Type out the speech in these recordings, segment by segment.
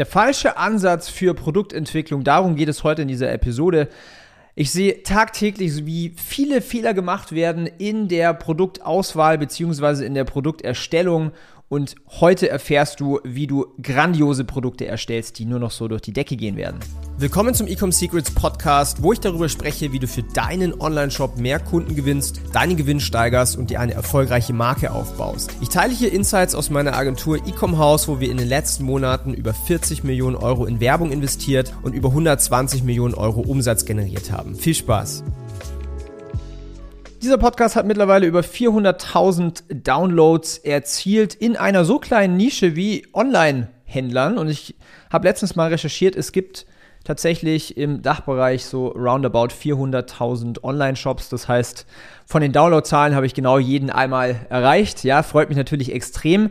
Der falsche Ansatz für Produktentwicklung, darum geht es heute in dieser Episode. Ich sehe tagtäglich, wie viele Fehler gemacht werden in der Produktauswahl bzw. in der Produkterstellung und heute erfährst du, wie du grandiose Produkte erstellst, die nur noch so durch die Decke gehen werden. Willkommen zum Ecom Secrets Podcast, wo ich darüber spreche, wie du für deinen Online-Shop mehr Kunden gewinnst, deinen Gewinn steigerst und dir eine erfolgreiche Marke aufbaust. Ich teile hier Insights aus meiner Agentur Ecom House, wo wir in den letzten Monaten über 40 Millionen Euro in Werbung investiert und über 120 Millionen Euro Umsatz generiert haben. Viel Spaß! Dieser Podcast hat mittlerweile über 400.000 Downloads erzielt in einer so kleinen Nische wie Online-Händlern. Und ich habe letztens mal recherchiert, es gibt tatsächlich im Dachbereich so roundabout 400.000 Online-Shops. Das heißt, von den Downloadzahlen habe ich genau jeden einmal erreicht. Ja, freut mich natürlich extrem.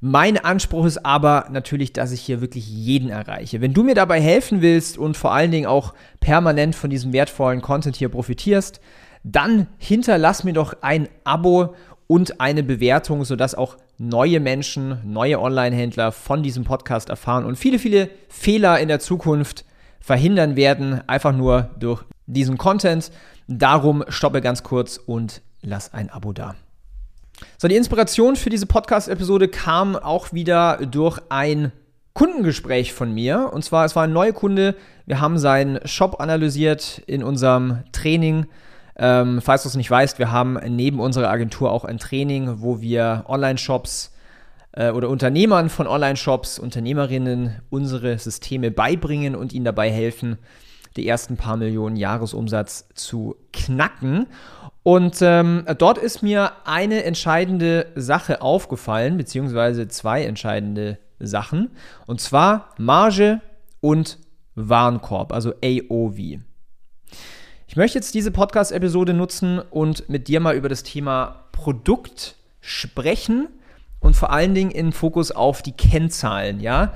Mein Anspruch ist aber natürlich, dass ich hier wirklich jeden erreiche. Wenn du mir dabei helfen willst und vor allen Dingen auch permanent von diesem wertvollen Content hier profitierst, dann hinterlass mir doch ein Abo und eine Bewertung, sodass auch neue Menschen, neue Online-Händler von diesem Podcast erfahren und viele, viele Fehler in der Zukunft verhindern werden, einfach nur durch diesen Content. Darum stoppe ganz kurz und lass ein Abo da. So, die Inspiration für diese Podcast-Episode kam auch wieder durch ein Kundengespräch von mir. Und zwar, es war ein neuer Kunde. Wir haben seinen Shop analysiert in unserem Training ähm, falls du es nicht weißt, wir haben neben unserer Agentur auch ein Training, wo wir Online-Shops äh, oder Unternehmern von Online-Shops, Unternehmerinnen unsere Systeme beibringen und ihnen dabei helfen, die ersten paar Millionen Jahresumsatz zu knacken. Und ähm, dort ist mir eine entscheidende Sache aufgefallen, beziehungsweise zwei entscheidende Sachen. Und zwar Marge und Warenkorb, also AOV. Ich möchte jetzt diese Podcast-Episode nutzen und mit dir mal über das Thema Produkt sprechen und vor allen Dingen in Fokus auf die Kennzahlen, ja?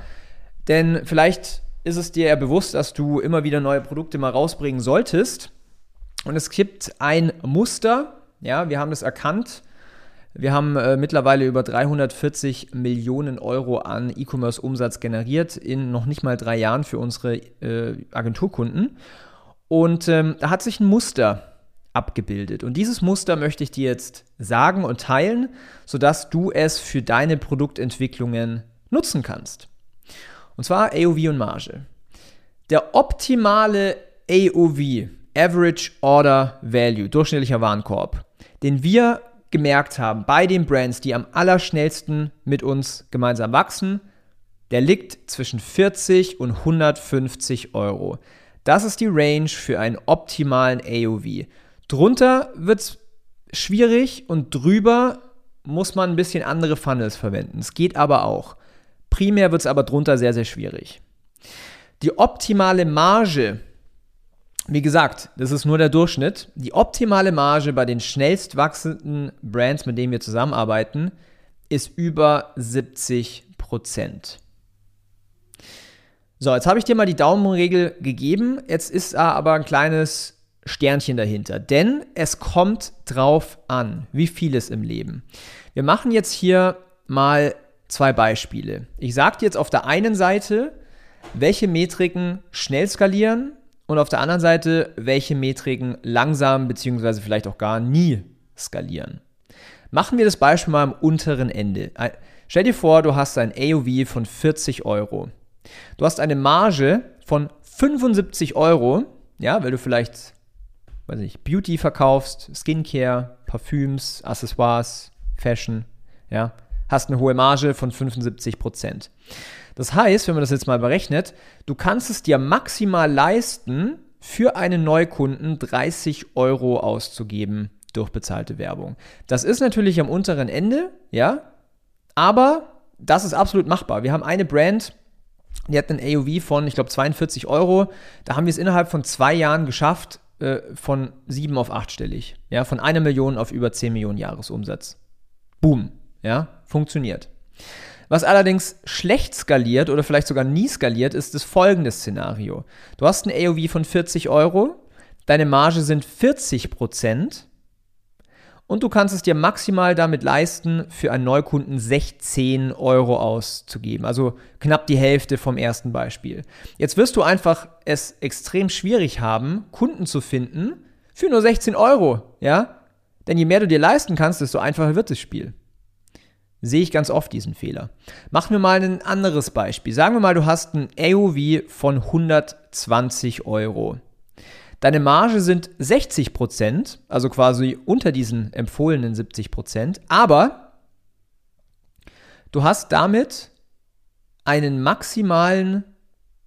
Denn vielleicht ist es dir ja bewusst, dass du immer wieder neue Produkte mal rausbringen solltest. Und es gibt ein Muster, ja, wir haben das erkannt. Wir haben äh, mittlerweile über 340 Millionen Euro an E-Commerce-Umsatz generiert in noch nicht mal drei Jahren für unsere äh, Agenturkunden. Und ähm, da hat sich ein Muster abgebildet. Und dieses Muster möchte ich dir jetzt sagen und teilen, sodass du es für deine Produktentwicklungen nutzen kannst. Und zwar AOV und Marge. Der optimale AOV, Average Order Value, durchschnittlicher Warenkorb, den wir gemerkt haben bei den Brands, die am allerschnellsten mit uns gemeinsam wachsen, der liegt zwischen 40 und 150 Euro. Das ist die Range für einen optimalen AOV. Drunter wird es schwierig und drüber muss man ein bisschen andere Funnels verwenden. Es geht aber auch. Primär wird es aber drunter sehr, sehr schwierig. Die optimale Marge, wie gesagt, das ist nur der Durchschnitt. Die optimale Marge bei den schnellst wachsenden Brands, mit denen wir zusammenarbeiten, ist über 70 Prozent. So, jetzt habe ich dir mal die Daumenregel gegeben. Jetzt ist da aber ein kleines Sternchen dahinter. Denn es kommt drauf an, wie vieles im Leben. Wir machen jetzt hier mal zwei Beispiele. Ich sage dir jetzt auf der einen Seite, welche Metriken schnell skalieren und auf der anderen Seite, welche Metriken langsam bzw. vielleicht auch gar nie skalieren. Machen wir das Beispiel mal am unteren Ende. Stell dir vor, du hast ein AOV von 40 Euro. Du hast eine Marge von 75 Euro, ja, weil du vielleicht, weiß nicht, Beauty verkaufst, Skincare, Parfüms, Accessoires, Fashion, ja, hast eine hohe Marge von 75 Prozent. Das heißt, wenn man das jetzt mal berechnet, du kannst es dir maximal leisten, für einen Neukunden 30 Euro auszugeben durch bezahlte Werbung. Das ist natürlich am unteren Ende, ja, aber das ist absolut machbar. Wir haben eine Brand, die hat einen AOV von, ich glaube, 42 Euro. Da haben wir es innerhalb von zwei Jahren geschafft, äh, von sieben auf achtstellig. Ja, von einer Million auf über 10 Millionen Jahresumsatz. Boom. Ja, funktioniert. Was allerdings schlecht skaliert oder vielleicht sogar nie skaliert, ist das folgende Szenario. Du hast ein AOV von 40 Euro, deine Marge sind 40 Prozent und du kannst es dir maximal damit leisten, für einen Neukunden 16 Euro auszugeben. Also knapp die Hälfte vom ersten Beispiel. Jetzt wirst du einfach es extrem schwierig haben, Kunden zu finden für nur 16 Euro, ja? Denn je mehr du dir leisten kannst, desto einfacher wird das Spiel. Sehe ich ganz oft diesen Fehler. Machen wir mal ein anderes Beispiel. Sagen wir mal, du hast ein AOV von 120 Euro. Deine Marge sind 60 Prozent, also quasi unter diesen empfohlenen 70 Prozent, aber du hast damit einen maximalen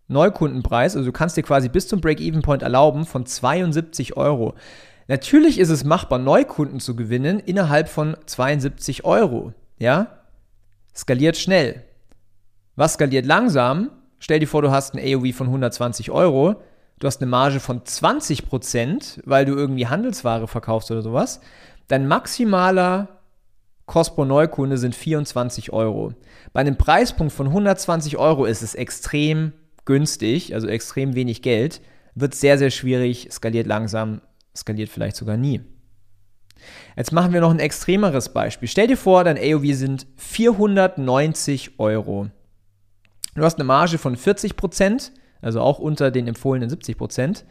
Neukundenpreis, also du kannst dir quasi bis zum Break-Even-Point erlauben von 72 Euro. Natürlich ist es machbar, Neukunden zu gewinnen innerhalb von 72 Euro. Ja? Skaliert schnell. Was skaliert langsam? Stell dir vor, du hast ein AOV von 120 Euro du hast eine Marge von 20%, weil du irgendwie Handelsware verkaufst oder sowas, dein maximaler Kost pro Neukunde sind 24 Euro. Bei einem Preispunkt von 120 Euro ist es extrem günstig, also extrem wenig Geld, wird sehr, sehr schwierig, skaliert langsam, skaliert vielleicht sogar nie. Jetzt machen wir noch ein extremeres Beispiel. Stell dir vor, dein AOV sind 490 Euro. Du hast eine Marge von 40 Prozent also auch unter den empfohlenen 70 Prozent.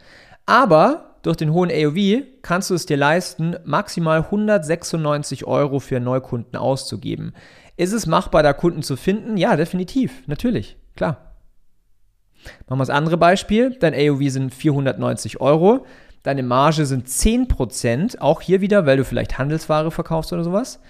Aber durch den hohen AOV kannst du es dir leisten, maximal 196 Euro für Neukunden auszugeben. Ist es machbar, da Kunden zu finden? Ja, definitiv, natürlich, klar. Machen wir das andere Beispiel. Dein AOV sind 490 Euro. Deine Marge sind 10%, auch hier wieder, weil du vielleicht Handelsware verkaufst oder sowas.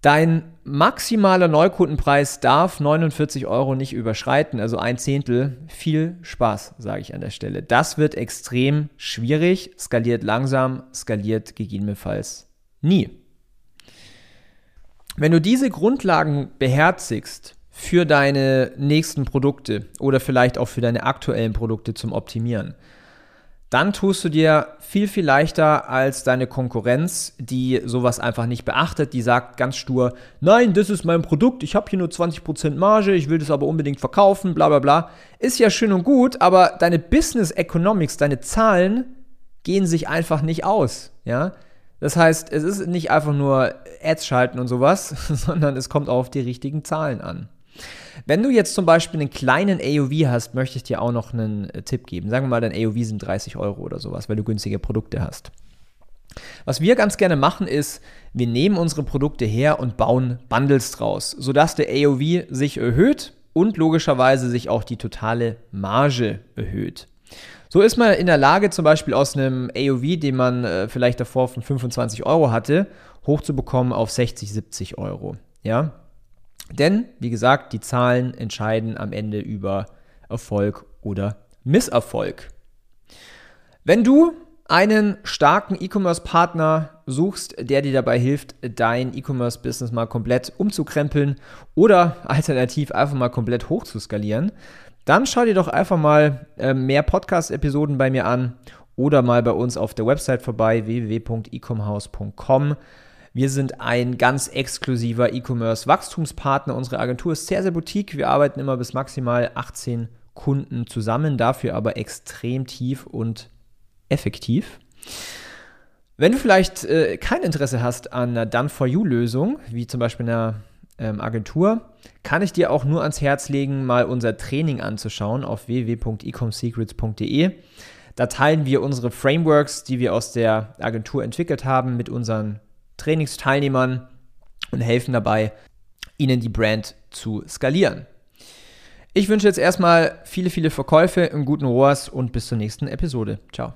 Dein maximaler Neukundenpreis darf 49 Euro nicht überschreiten, also ein Zehntel. Viel Spaß, sage ich an der Stelle. Das wird extrem schwierig, skaliert langsam, skaliert gegebenenfalls nie. Wenn du diese Grundlagen beherzigst für deine nächsten Produkte oder vielleicht auch für deine aktuellen Produkte zum Optimieren, dann tust du dir viel, viel leichter als deine Konkurrenz, die sowas einfach nicht beachtet, die sagt ganz stur, nein, das ist mein Produkt, ich habe hier nur 20% Marge, ich will das aber unbedingt verkaufen, bla bla bla. Ist ja schön und gut, aber deine Business Economics, deine Zahlen gehen sich einfach nicht aus, ja. Das heißt, es ist nicht einfach nur Ads schalten und sowas, sondern es kommt auch auf die richtigen Zahlen an. Wenn du jetzt zum Beispiel einen kleinen AOV hast, möchte ich dir auch noch einen äh, Tipp geben. Sagen wir mal, dein AOV sind 30 Euro oder sowas, weil du günstige Produkte hast. Was wir ganz gerne machen ist, wir nehmen unsere Produkte her und bauen Bundles draus, sodass der AOV sich erhöht und logischerweise sich auch die totale Marge erhöht. So ist man in der Lage, zum Beispiel aus einem AOV, den man äh, vielleicht davor von 25 Euro hatte, hochzubekommen auf 60, 70 Euro. Ja, denn, wie gesagt, die Zahlen entscheiden am Ende über Erfolg oder Misserfolg. Wenn du einen starken E-Commerce-Partner suchst, der dir dabei hilft, dein E-Commerce-Business mal komplett umzukrempeln oder alternativ einfach mal komplett hochzuskalieren, dann schau dir doch einfach mal äh, mehr Podcast-Episoden bei mir an oder mal bei uns auf der Website vorbei www.ecomhouse.com. Wir sind ein ganz exklusiver E-Commerce-Wachstumspartner. Unsere Agentur ist sehr, sehr boutique. Wir arbeiten immer bis maximal 18 Kunden zusammen, dafür aber extrem tief und effektiv. Wenn du vielleicht äh, kein Interesse hast an einer Done-for-You-Lösung, wie zum Beispiel einer ähm, Agentur, kann ich dir auch nur ans Herz legen, mal unser Training anzuschauen auf www.ecomsecrets.de. Da teilen wir unsere Frameworks, die wir aus der Agentur entwickelt haben, mit unseren Trainingsteilnehmern und helfen dabei, ihnen die Brand zu skalieren. Ich wünsche jetzt erstmal viele, viele Verkäufe, einen guten ROAS und bis zur nächsten Episode. Ciao.